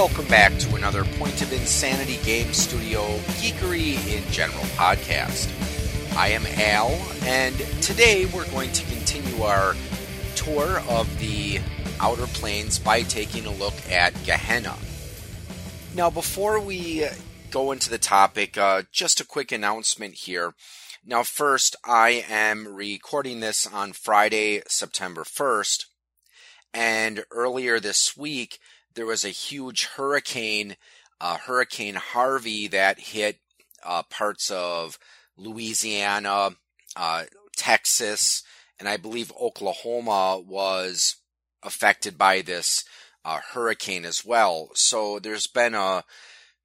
Welcome back to another Point of Insanity Game Studio Geekery in General podcast. I am Al, and today we're going to continue our tour of the Outer Planes by taking a look at Gehenna. Now, before we go into the topic, uh, just a quick announcement here. Now, first, I am recording this on Friday, September 1st, and earlier this week, there was a huge hurricane, uh, Hurricane Harvey, that hit uh, parts of Louisiana, uh, Texas, and I believe Oklahoma was affected by this uh, hurricane as well. So there's been a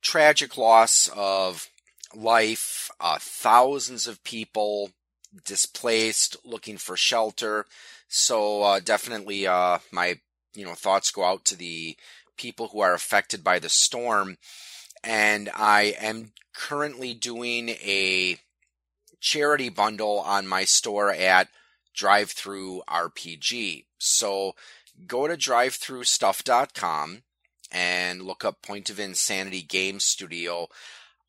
tragic loss of life, uh, thousands of people displaced, looking for shelter. So uh, definitely, uh, my you know thoughts go out to the people who are affected by the storm. And I am currently doing a charity bundle on my store at DriveThruRPG. So go to drivethrustuff.com and look up Point of Insanity Game Studio.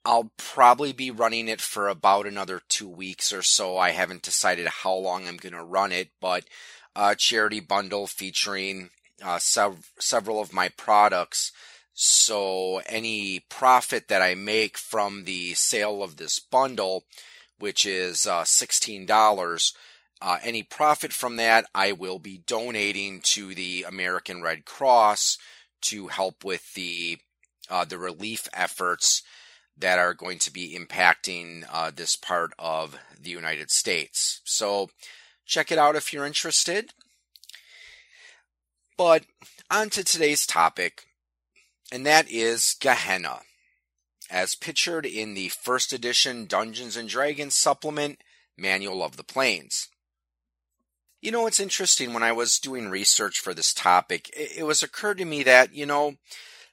I'll probably be running it for about another two weeks or so. I haven't decided how long I'm going to run it, but a charity bundle featuring uh, sev- several of my products. So any profit that I make from the sale of this bundle, which is uh, $16, uh, any profit from that I will be donating to the American Red Cross to help with the uh, the relief efforts that are going to be impacting uh, this part of the United States. So check it out if you're interested. But on to today's topic, and that is Gehenna, as pictured in the first edition Dungeons and Dragons supplement Manual of the Planes. You know, it's interesting when I was doing research for this topic, it, it was occurred to me that, you know,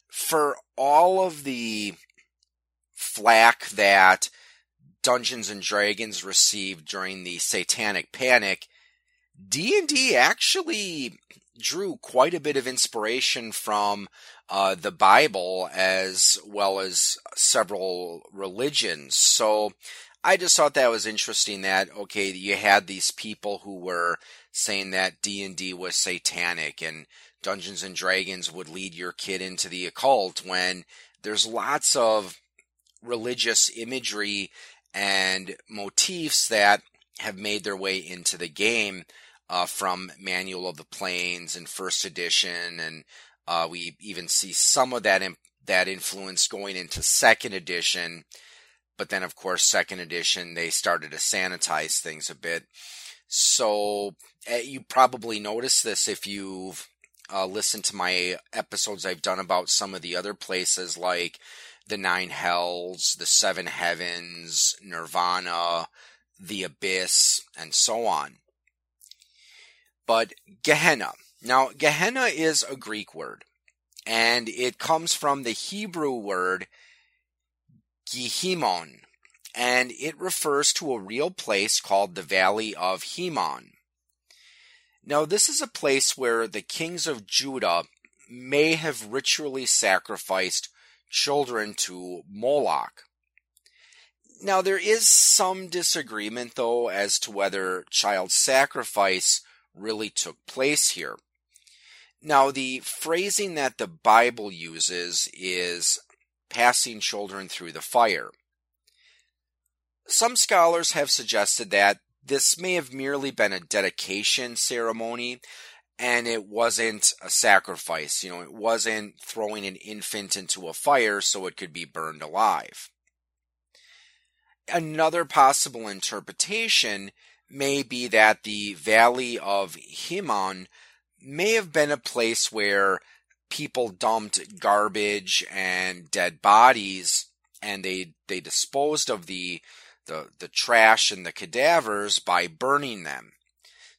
for all of the flack that Dungeons and Dragons received during the Satanic Panic, D&D actually drew quite a bit of inspiration from uh, the Bible as well as several religions. So I just thought that was interesting that okay, you had these people who were saying that D&D was satanic and Dungeons and Dragons would lead your kid into the occult when there's lots of religious imagery and motifs that have made their way into the game uh, from Manual of the Planes and First Edition, and uh, we even see some of that in, that influence going into Second Edition. But then, of course, Second Edition they started to sanitize things a bit. So uh, you probably noticed this if you've uh, listened to my episodes I've done about some of the other places like the nine hells, the seven heavens, nirvana, the abyss, and so on. But Gehenna. Now, Gehenna is a Greek word, and it comes from the Hebrew word Gihimon, and it refers to a real place called the Valley of Hemon. Now, this is a place where the kings of Judah may have ritually sacrificed children to Moloch. Now, there is some disagreement, though, as to whether child sacrifice really took place here. Now, the phrasing that the Bible uses is passing children through the fire. Some scholars have suggested that this may have merely been a dedication ceremony and it wasn't a sacrifice. You know, it wasn't throwing an infant into a fire so it could be burned alive. Another possible interpretation may be that the Valley of Himon may have been a place where people dumped garbage and dead bodies and they they disposed of the the, the trash and the cadavers by burning them.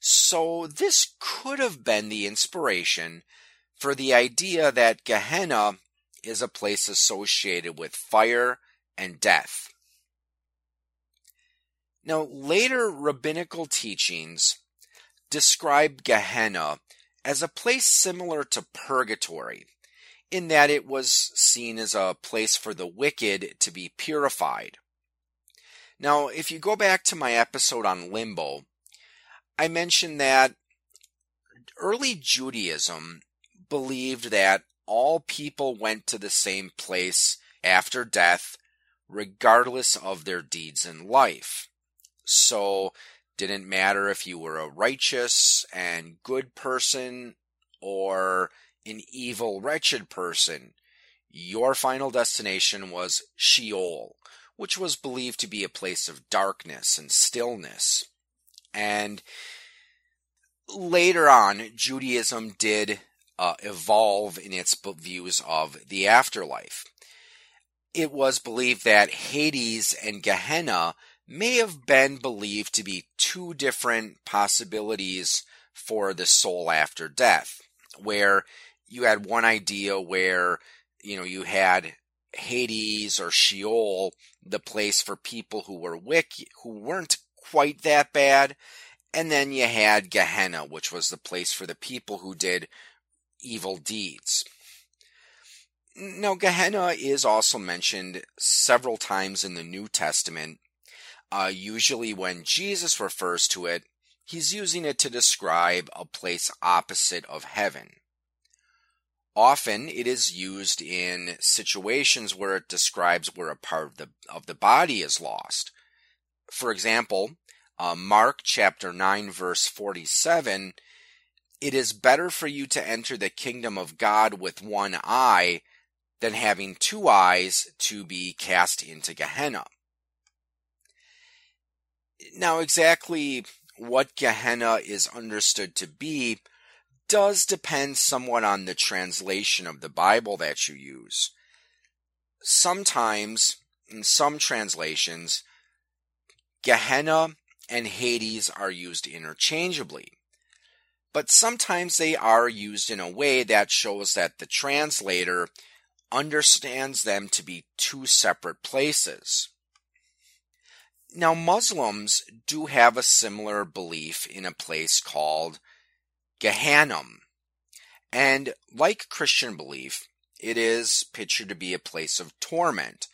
So this could have been the inspiration for the idea that Gehenna is a place associated with fire and death. Now, later rabbinical teachings describe Gehenna as a place similar to purgatory, in that it was seen as a place for the wicked to be purified. Now, if you go back to my episode on limbo, I mentioned that early Judaism believed that all people went to the same place after death, regardless of their deeds in life. So, didn't matter if you were a righteous and good person or an evil, wretched person. Your final destination was Sheol, which was believed to be a place of darkness and stillness. And later on, Judaism did uh, evolve in its views of the afterlife. It was believed that Hades and Gehenna may have been believed to be two different possibilities for the soul after death, where you had one idea where, you know, you had Hades or Sheol, the place for people who were wicked, who weren't quite that bad. And then you had Gehenna, which was the place for the people who did evil deeds. Now, Gehenna is also mentioned several times in the New Testament. Uh, usually, when Jesus refers to it, he's using it to describe a place opposite of heaven. Often it is used in situations where it describes where a part of the, of the body is lost. For example, uh, Mark chapter 9 verse 47, it is better for you to enter the kingdom of God with one eye than having two eyes to be cast into Gehenna. Now, exactly what Gehenna is understood to be does depend somewhat on the translation of the Bible that you use. Sometimes, in some translations, Gehenna and Hades are used interchangeably. But sometimes they are used in a way that shows that the translator understands them to be two separate places. Now, Muslims do have a similar belief in a place called Jahannam. And like Christian belief, it is pictured to be a place of torment.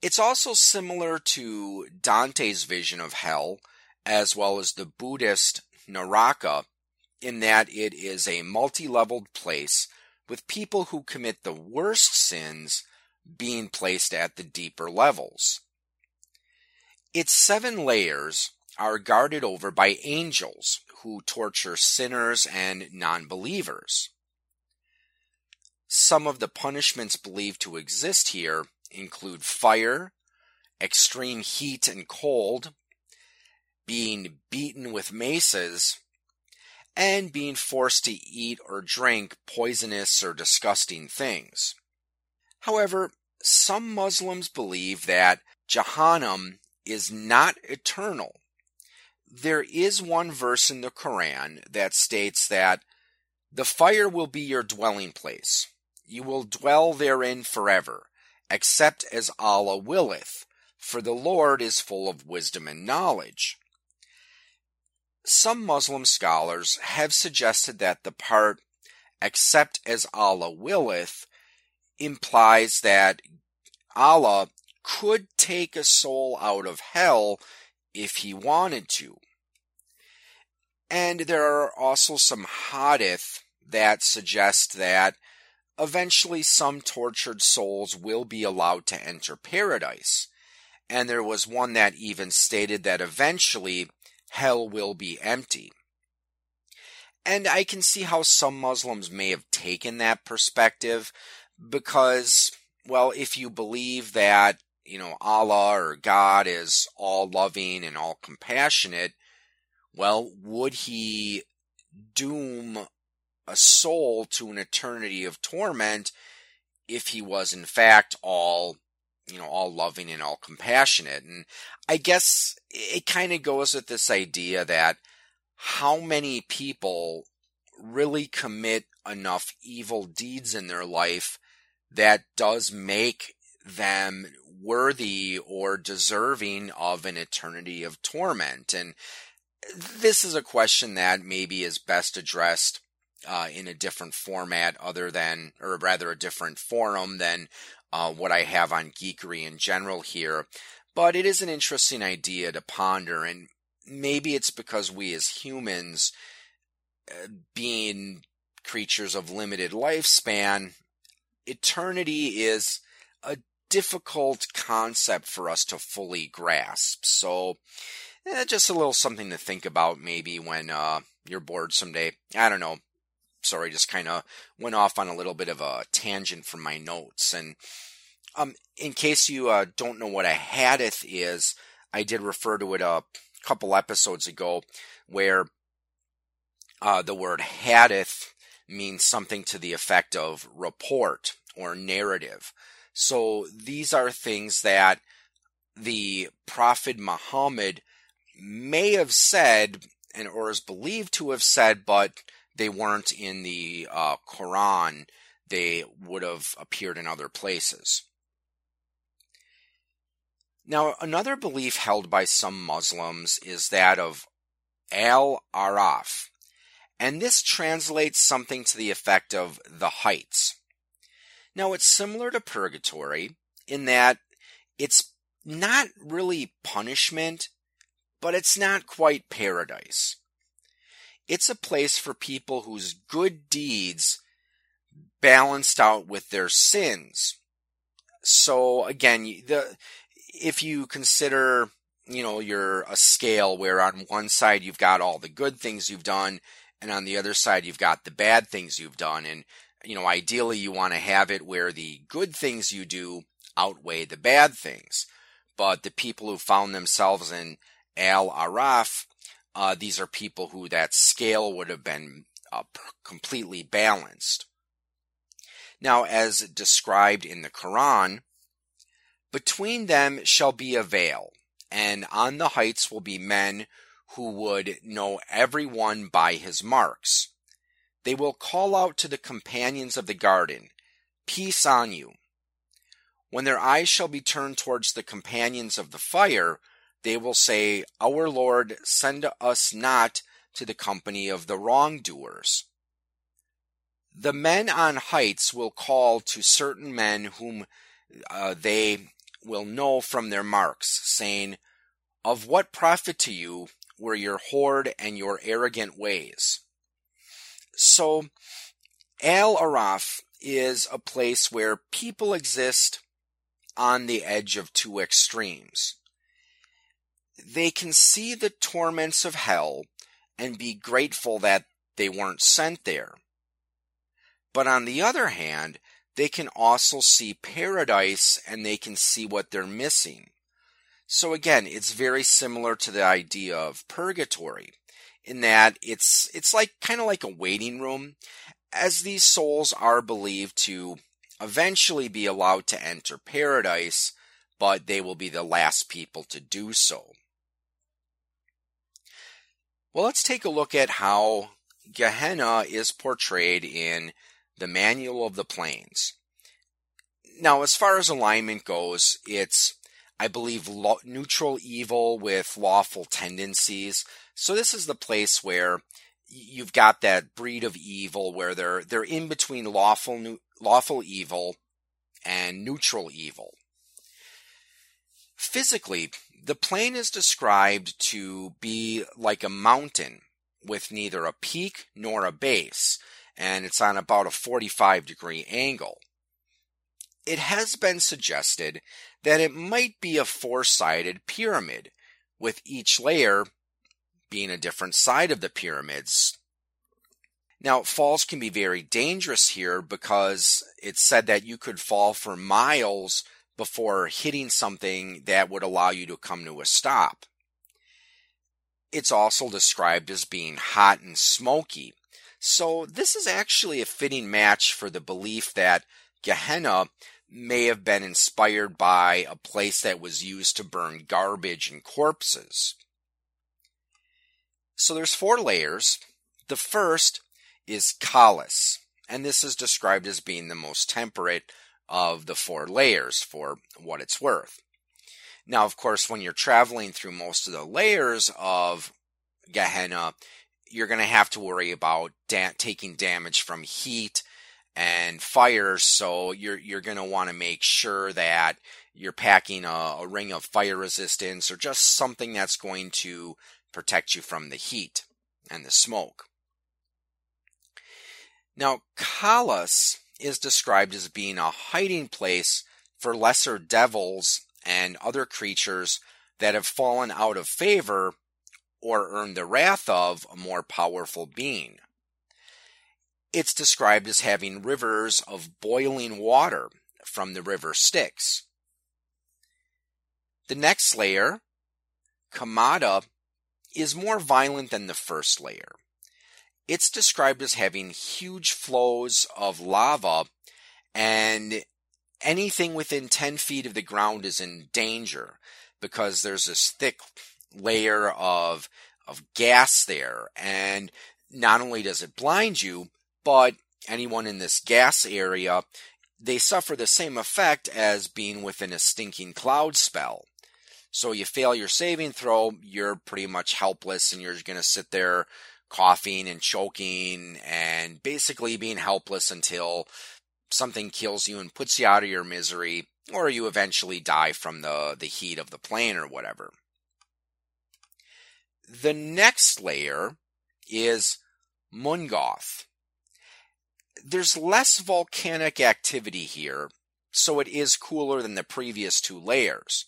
It's also similar to Dante's vision of hell, as well as the Buddhist Naraka, in that it is a multi leveled place with people who commit the worst sins being placed at the deeper levels. Its seven layers are guarded over by angels who torture sinners and non believers. Some of the punishments believed to exist here include fire, extreme heat and cold, being beaten with maces, and being forced to eat or drink poisonous or disgusting things. However, some Muslims believe that Jahannam is not eternal there is one verse in the Quran that states that the fire will be your dwelling place. You will dwell therein forever, except as Allah willeth, for the Lord is full of wisdom and knowledge. Some Muslim scholars have suggested that the part, except as Allah willeth, implies that Allah could take a soul out of hell if he wanted to. And there are also some hadith that suggest that eventually some tortured souls will be allowed to enter paradise. And there was one that even stated that eventually hell will be empty. And I can see how some Muslims may have taken that perspective because, well, if you believe that you know, Allah or God is all loving and all compassionate, well, would he doom a soul to an eternity of torment if he was in fact all, you know, all loving and all compassionate? And I guess it kind of goes with this idea that how many people really commit enough evil deeds in their life that does make them worthy or deserving of an eternity of torment? And this is a question that maybe is best addressed uh, in a different format other than, or rather a different forum than uh, what I have on geekery in general here. But it is an interesting idea to ponder, and maybe it's because we as humans, uh, being creatures of limited lifespan, eternity is a difficult concept for us to fully grasp. So, eh, just a little something to think about maybe when uh, you're bored someday. I don't know. Sorry, just kind of went off on a little bit of a tangent from my notes. And um, in case you uh, don't know what a hadith is, I did refer to it a couple episodes ago where uh, the word hadith means something to the effect of report or narrative. So these are things that the Prophet Muhammad may have said and or is believed to have said, but they weren't in the uh, Quran. They would have appeared in other places. Now, another belief held by some Muslims is that of Al Araf, and this translates something to the effect of the heights. Now, it's similar to purgatory in that it's not really punishment, but it's not quite paradise. It's a place for people whose good deeds balanced out with their sins. So again, the if you consider, you know, you're a scale where on one side you've got all the good things you've done and on the other side you've got the bad things you've done and you know, ideally you want to have it where the good things you do outweigh the bad things. But the people who found themselves in Al Araf, uh, these are people who that scale would have been uh, completely balanced. Now, as described in the Quran, between them shall be a veil, and on the heights will be men who would know everyone by his marks. They will call out to the companions of the garden, Peace on you. When their eyes shall be turned towards the companions of the fire, they will say, Our Lord, send us not to the company of the wrongdoers. The men on heights will call to certain men whom uh, they will know from their marks, saying, Of what profit to you were your hoard and your arrogant ways? So, Al Araf is a place where people exist on the edge of two extremes. They can see the torments of hell and be grateful that they weren't sent there. But on the other hand, they can also see paradise and they can see what they're missing. So again, it's very similar to the idea of purgatory in that it's it's like kind of like a waiting room. As these souls are believed to eventually be allowed to enter paradise but they will be the last people to do so. Well let's take a look at how gehenna is portrayed in the manual of the planes now as far as alignment goes it's i believe neutral evil with lawful tendencies so this is the place where you've got that breed of evil where they're they're in between lawful lawful evil and neutral evil. Physically, the plane is described to be like a mountain with neither a peak nor a base, and it's on about a 45 degree angle. It has been suggested that it might be a four sided pyramid, with each layer being a different side of the pyramids. Now, falls can be very dangerous here because it's said that you could fall for miles before hitting something that would allow you to come to a stop. It's also described as being hot and smoky. So, this is actually a fitting match for the belief that Gehenna may have been inspired by a place that was used to burn garbage and corpses. So there's four layers. The first is Khalas, and this is described as being the most temperate of the four layers for what it's worth. Now, of course, when you're traveling through most of the layers of Gehenna, you're going to have to worry about da- taking damage from heat and fire. So you're you're going to want to make sure that you're packing a, a ring of fire resistance or just something that's going to protect you from the heat and the smoke. Now, Khalas is described as being a hiding place for lesser devils and other creatures that have fallen out of favor or earned the wrath of a more powerful being. It's described as having rivers of boiling water from the river Styx. The next layer, Chamada, is more violent than the first layer. It's described as having huge flows of lava and anything within 10 feet of the ground is in danger because there's this thick layer of of gas there and not only does it blind you but anyone in this gas area they suffer the same effect as being within a stinking cloud spell so you fail your saving throw you're pretty much helpless and you're going to sit there coughing and choking and basically being helpless until something kills you and puts you out of your misery, or you eventually die from the, the heat of the plane or whatever. The next layer is Mungoth. There's less volcanic activity here, so it is cooler than the previous two layers.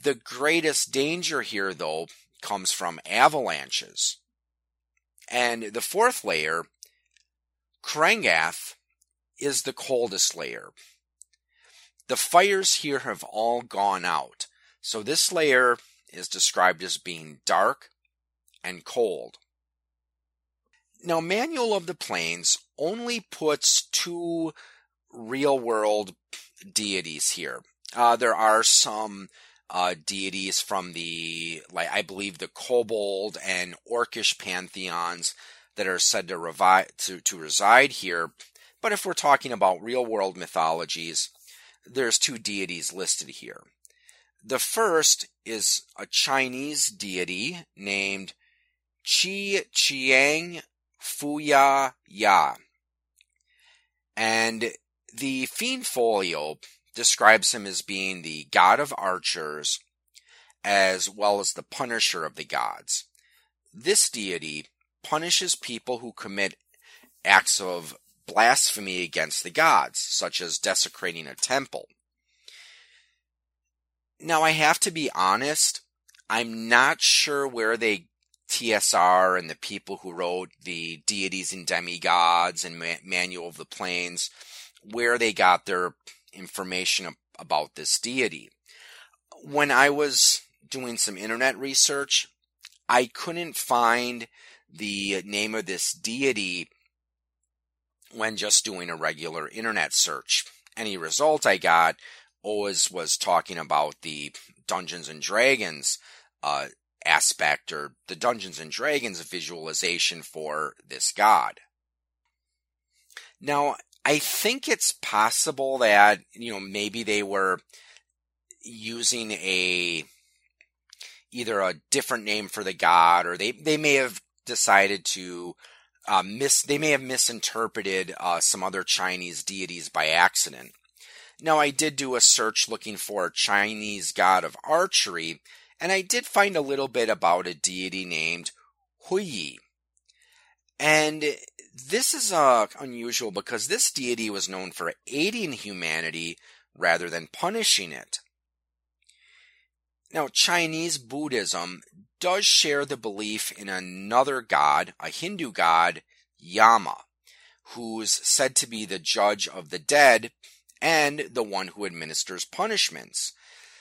The greatest danger here, though, comes from avalanches. And the fourth layer, Krangath, is the coldest layer. The fires here have all gone out, so this layer is described as being dark and cold. Now, Manual of the Planes only puts two real world deities here. Uh, there are some uh, deities from the, like I believe, the Kobold and Orcish pantheons that are said to, revi- to, to reside here. But if we're talking about real world mythologies, there's two deities listed here. The first is a Chinese deity named Qi Chiang Fuya Ya. And the Fiend Folio describes him as being the god of archers as well as the punisher of the gods. This deity punishes people who commit acts of blasphemy against the gods, such as desecrating a temple. Now, I have to be honest, I'm not sure where they TSR and the people who wrote the deities and demigods and Manual of the Planes, where they got their information about this deity. When I was doing some internet research, I couldn't find the name of this deity when just doing a regular internet search. Any result I got always was talking about the Dungeons and Dragons uh, aspect or the Dungeons and Dragons visualization for this god. Now, I think it's possible that, you know, maybe they were using a either a different name for the god or they, they may have decided to uh, they may have misinterpreted uh, some other Chinese deities by accident. Now, I did do a search looking for a Chinese god of archery, and I did find a little bit about a deity named Huyi. And this is uh, unusual because this deity was known for aiding humanity rather than punishing it. Now, Chinese Buddhism does share the belief in another god, a Hindu god, Yama, who's said to be the judge of the dead and the one who administers punishments.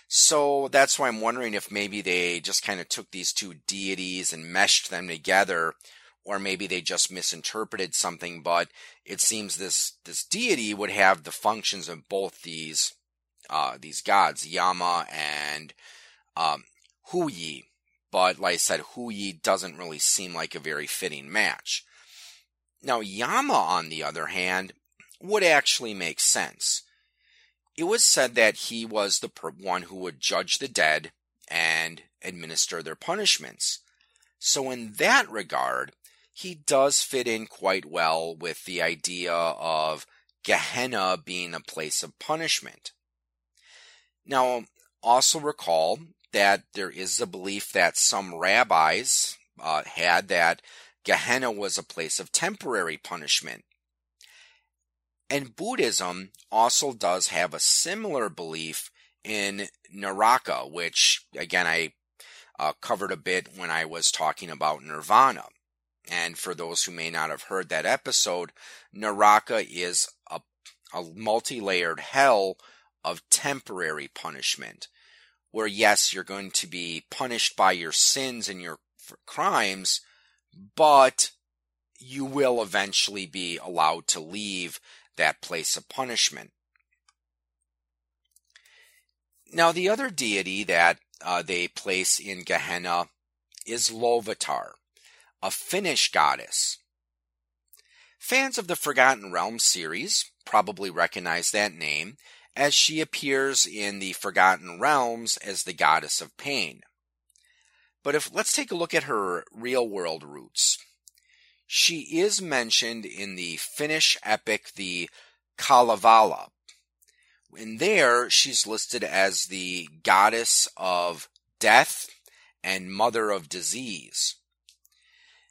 So that's why I'm wondering if maybe they just kind of took these two deities and meshed them together, or maybe they just misinterpreted something. But it seems this this deity would have the functions of both these uh, these gods, Yama and um, Huyi, but like I said, Huyi doesn't really seem like a very fitting match. Now, Yama, on the other hand, would actually make sense. It was said that he was the one who would judge the dead and administer their punishments. So, in that regard, he does fit in quite well with the idea of Gehenna being a place of punishment. Now, also recall that there is a belief that some rabbis uh, had that Gehenna was a place of temporary punishment. And Buddhism also does have a similar belief in Naraka, which again I uh, covered a bit when I was talking about Nirvana. And for those who may not have heard that episode, Naraka is a, a multi layered hell of temporary punishment, where yes, you're going to be punished by your sins and your crimes, but you will eventually be allowed to leave that place of punishment. Now, the other deity that uh, they place in Gehenna is Loviatar, a Finnish goddess. Fans of the Forgotten Realms series probably recognize that name as she appears in the Forgotten Realms as the goddess of pain. But if let's take a look at her real world roots. She is mentioned in the Finnish epic the Kalevala, and there, she's listed as the goddess of death and mother of disease.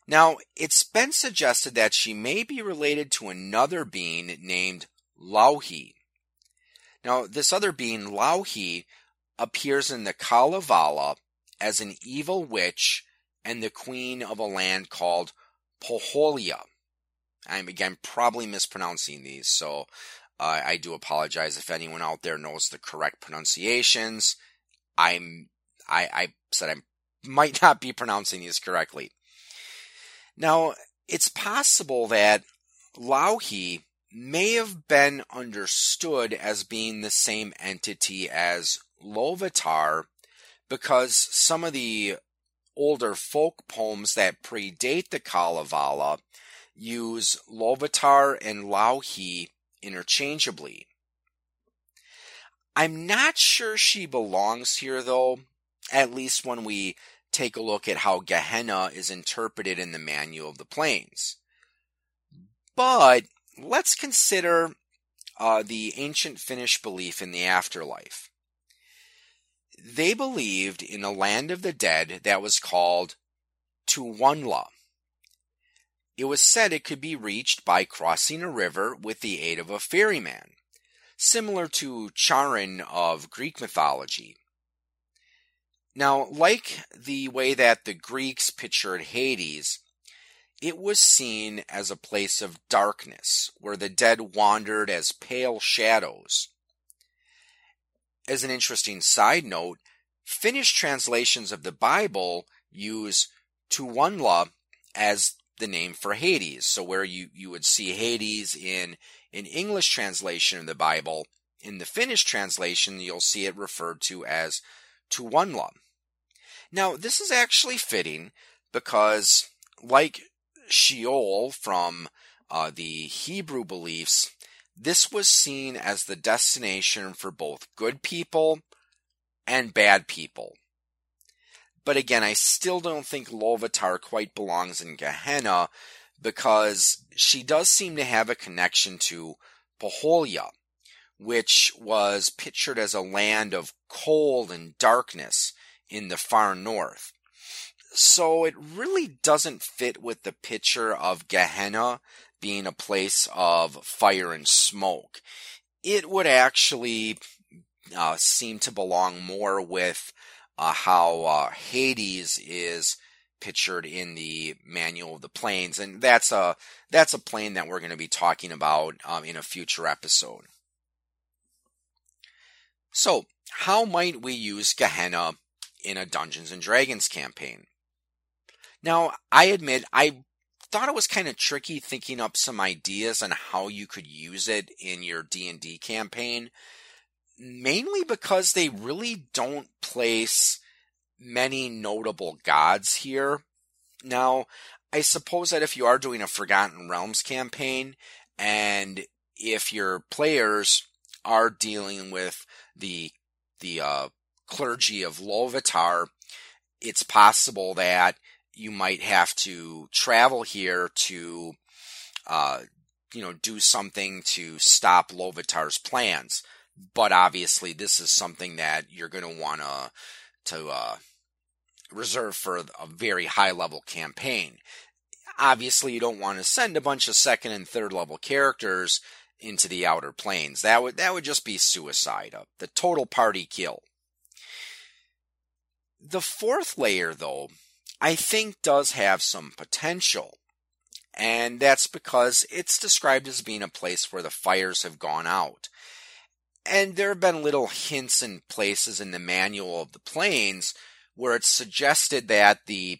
Now, it's been suggested that she may be related to another being named Louhi. Now, this other being, Louhi, appears in the Kalevala as an evil witch and the queen of a land called Poholia. I'm again probably mispronouncing these, so uh, I do apologize if anyone out there knows the correct pronunciations. I'm I, I said I might not be pronouncing these correctly. Now, it's possible that Louhi may have been understood as being the same entity as Loviatar because some of the older folk poems that predate the Kalevala use Loviatar and Louhi interchangeably. I'm not sure she belongs here though, at least when we take a look at how Gehenna is interpreted in the Manual of the Planes. But let's consider uh, the ancient Finnish belief in the afterlife. They believed in a land of the dead that was called Tuonela. It was said it could be reached by crossing a river with the aid of a ferryman, similar to Charon of Greek mythology. Now, like the way that the Greeks pictured Hades, it was seen as a place of darkness where the dead wandered as pale shadows. As an interesting side note, Finnish translations of the Bible use Tuonela as the name for Hades. So where you, you would see Hades in an English translation of the Bible, in the Finnish translation, you'll see it referred to as Tuonela. Now, this is actually fitting because, like Sheol from uh, the Hebrew beliefs, this was seen as the destination for both good people and bad people. But again, I still don't think Loviatar quite belongs in Gehenna because she does seem to have a connection to Poholia, which was pictured as a land of cold and darkness in the far north. So it really doesn't fit with the picture of Gehenna being a place of fire and smoke. It would actually uh, seem to belong more with uh, how uh, Hades is pictured in the manual of the planes, and that's a that's a plane that we're going to be talking about um, in a future episode. So, how might we use Gehenna in a Dungeons and Dragons campaign? Now, I admit I thought it was kind of tricky thinking up some ideas on how you could use it in your D&D campaign mainly because they really don't place many notable gods here. Now, I suppose that if you are doing a Forgotten Realms campaign, and if your players are dealing with the the uh, clergy of Loviatar, it's possible that you might have to travel here to, uh, you know, do something to stop Loviatar's plans. But obviously, this is something that you're going to want to to uh, reserve for a very high level campaign. Obviously, you don't want to send a bunch of second and third level characters into the outer planes. That would that would just be suicide. Uh, the total party kill. The fourth layer, though, I think does have some potential. And that's because it's described as being a place where the fires have gone out. And there have been little hints and places in the manual of the planes where it's suggested that the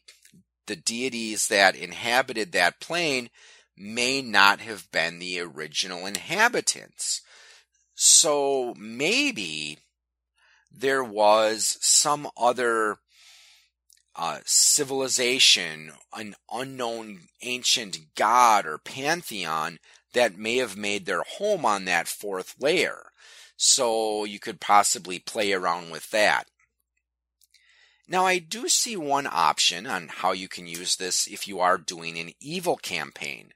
the deities that inhabited that plane may not have been the original inhabitants. So maybe there was some other uh, civilization, an unknown ancient god or pantheon that may have made their home on that fourth layer. So you could possibly play around with that. Now, I do see one option on how you can use this if you are doing an evil campaign.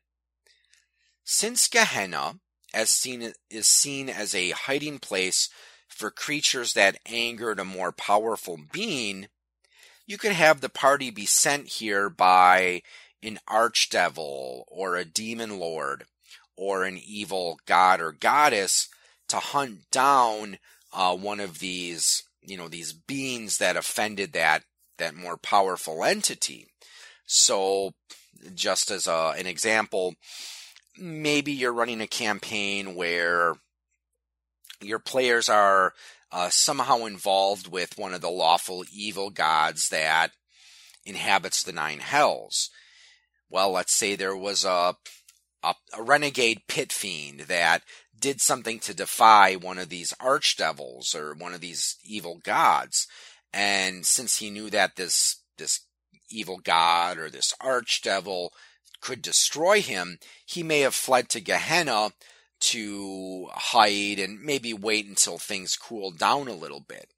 Since Gehenna as seen, is seen as a hiding place for creatures that angered a more powerful being, you could have the party be sent here by an archdevil or a demon lord or an evil god or goddess to hunt down uh, one of these, you know, these beings that offended that that more powerful entity. So, just as a, an example, maybe you're running a campaign where your players are uh, somehow involved with one of the lawful evil gods that inhabits the nine hells. Well, let's say there was a, a, a renegade pit fiend that did something to defy one of these archdevils or one of these evil gods. And since he knew that this, this evil god or this archdevil could destroy him, he may have fled to Gehenna to hide and maybe wait until things cool down a little bit.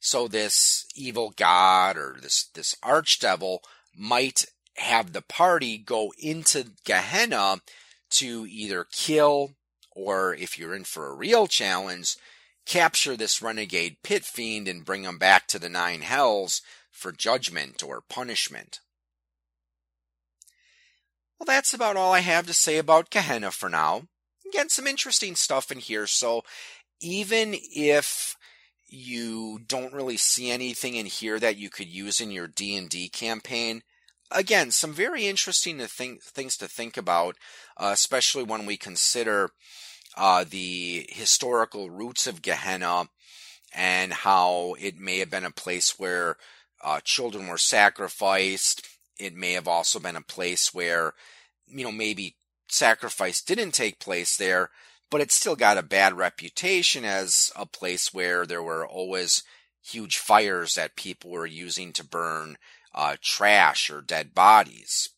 So this evil god or this, this archdevil might have the party go into Gehenna to either kill or if you're in for a real challenge, capture this renegade pit fiend and bring him back to the nine hells for judgment or punishment. Well, that's about all I have to say about Gehenna for now. Again, some interesting stuff in here. So even if you don't really see anything in here that you could use in your D&D campaign, again, some very interesting to think, things to think about, uh, especially when we consider uh, the historical roots of Gehenna and how it may have been a place where uh, children were sacrificed. It may have also been a place where, you know, maybe sacrifice didn't take place there, but it still got a bad reputation as a place where there were always huge fires that people were using to burn uh, trash or dead bodies.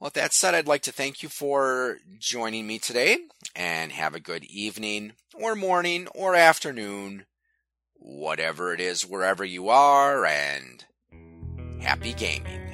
Well, with that said, I'd like to thank you for joining me today and have a good evening or morning or afternoon, whatever it is, wherever you are, and happy gaming.